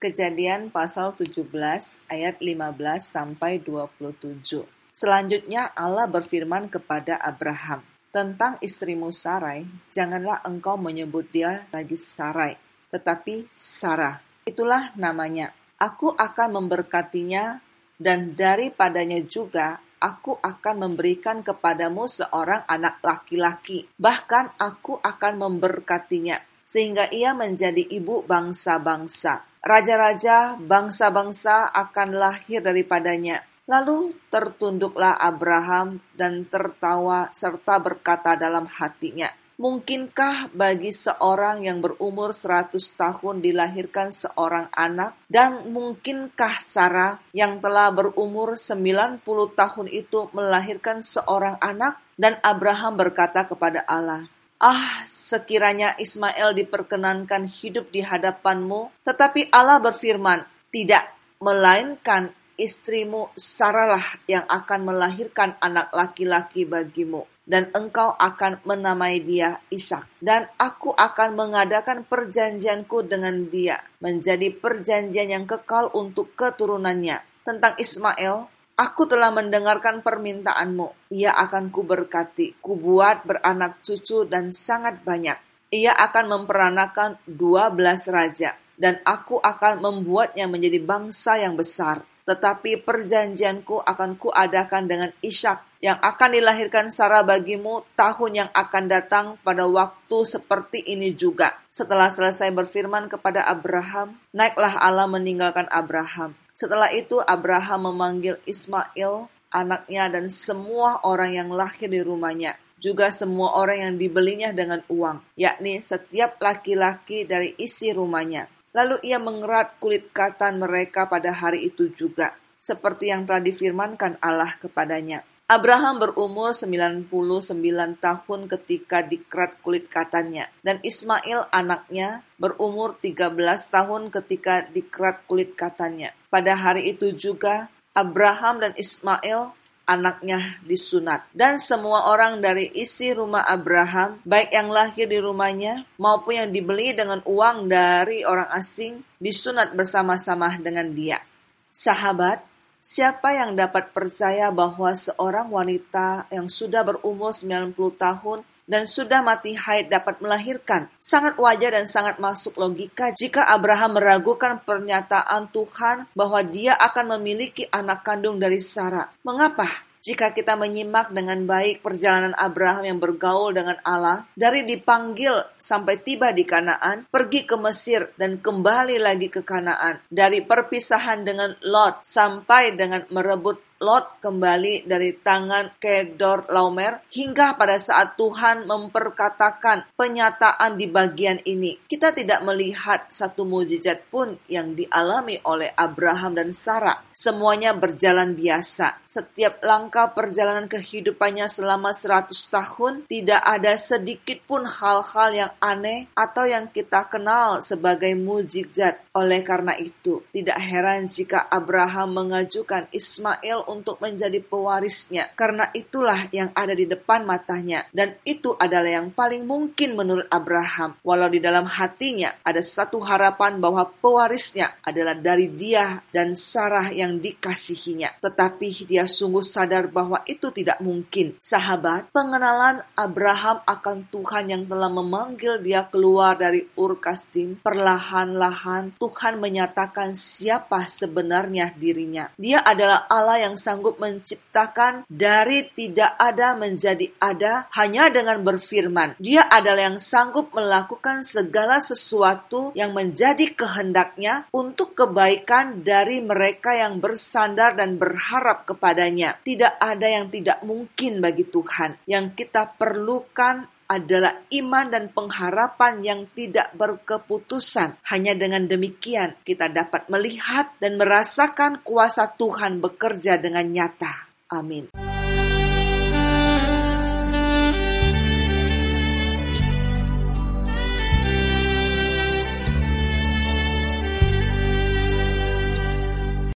Kejadian pasal 17 ayat 15 sampai 27. Selanjutnya Allah berfirman kepada Abraham, tentang istrimu Sarai, janganlah engkau menyebut dia lagi Sarai, tetapi Sarah. Itulah namanya. Aku akan memberkatinya dan daripadanya juga aku akan memberikan kepadamu seorang anak laki-laki. Bahkan aku akan memberkatinya sehingga ia menjadi ibu bangsa-bangsa. Raja-raja bangsa-bangsa akan lahir daripadanya. Lalu tertunduklah Abraham dan tertawa serta berkata dalam hatinya, Mungkinkah bagi seorang yang berumur seratus tahun dilahirkan seorang anak? Dan mungkinkah Sarah yang telah berumur sembilan puluh tahun itu melahirkan seorang anak? Dan Abraham berkata kepada Allah, Ah, sekiranya Ismail diperkenankan hidup di hadapanmu, tetapi Allah berfirman, tidak, melainkan istrimu Saralah yang akan melahirkan anak laki-laki bagimu, dan engkau akan menamai dia Ishak. Dan aku akan mengadakan perjanjianku dengan dia, menjadi perjanjian yang kekal untuk keturunannya. Tentang Ismail, Aku telah mendengarkan permintaanmu. Ia akan kuberkati, kubuat beranak cucu dan sangat banyak. Ia akan memperanakan dua belas raja, dan aku akan membuatnya menjadi bangsa yang besar. Tetapi perjanjianku akan kuadakan dengan Ishak yang akan dilahirkan Sarah bagimu tahun yang akan datang pada waktu seperti ini juga. Setelah selesai berfirman kepada Abraham, naiklah Allah meninggalkan Abraham setelah itu Abraham memanggil Ismail, anaknya dan semua orang yang lahir di rumahnya, juga semua orang yang dibelinya dengan uang, yakni setiap laki-laki dari isi rumahnya. Lalu ia mengerat kulit katan mereka pada hari itu juga, seperti yang telah difirmankan Allah kepadanya. Abraham berumur 99 tahun ketika dikerat kulit katanya, dan Ismail anaknya berumur 13 tahun ketika dikerat kulit katanya. Pada hari itu juga Abraham dan Ismail anaknya disunat. Dan semua orang dari isi rumah Abraham, baik yang lahir di rumahnya maupun yang dibeli dengan uang dari orang asing, disunat bersama-sama dengan dia. Sahabat, Siapa yang dapat percaya bahwa seorang wanita yang sudah berumur 90 tahun dan sudah mati haid dapat melahirkan. Sangat wajar dan sangat masuk logika jika Abraham meragukan pernyataan Tuhan bahwa dia akan memiliki anak kandung dari Sarah. Mengapa? Jika kita menyimak dengan baik perjalanan Abraham yang bergaul dengan Allah, dari dipanggil sampai tiba di Kanaan, pergi ke Mesir dan kembali lagi ke Kanaan, dari perpisahan dengan Lot sampai dengan merebut Lot kembali dari tangan Kedor Laomer hingga pada saat Tuhan memperkatakan penyataan di bagian ini. Kita tidak melihat satu mujizat pun yang dialami oleh Abraham dan Sarah. Semuanya berjalan biasa. Setiap langkah perjalanan kehidupannya selama 100 tahun tidak ada sedikit pun hal-hal yang aneh atau yang kita kenal sebagai mujizat. Oleh karena itu, tidak heran jika Abraham mengajukan Ismail untuk menjadi pewarisnya, karena itulah yang ada di depan matanya, dan itu adalah yang paling mungkin menurut Abraham. Walau di dalam hatinya ada satu harapan bahwa pewarisnya adalah dari dia dan Sarah yang dikasihinya, tetapi dia sungguh sadar bahwa itu tidak mungkin. Sahabat, pengenalan Abraham akan Tuhan yang telah memanggil dia keluar dari Ur Kasdim, perlahan-lahan Tuhan menyatakan siapa sebenarnya dirinya. Dia adalah Allah yang sanggup menciptakan dari tidak ada menjadi ada hanya dengan berfirman. Dia adalah yang sanggup melakukan segala sesuatu yang menjadi kehendaknya untuk kebaikan dari mereka yang bersandar dan berharap kepadanya. Tidak ada yang tidak mungkin bagi Tuhan. Yang kita perlukan adalah iman dan pengharapan yang tidak berkeputusan. Hanya dengan demikian kita dapat melihat dan merasakan kuasa Tuhan bekerja dengan nyata. Amin.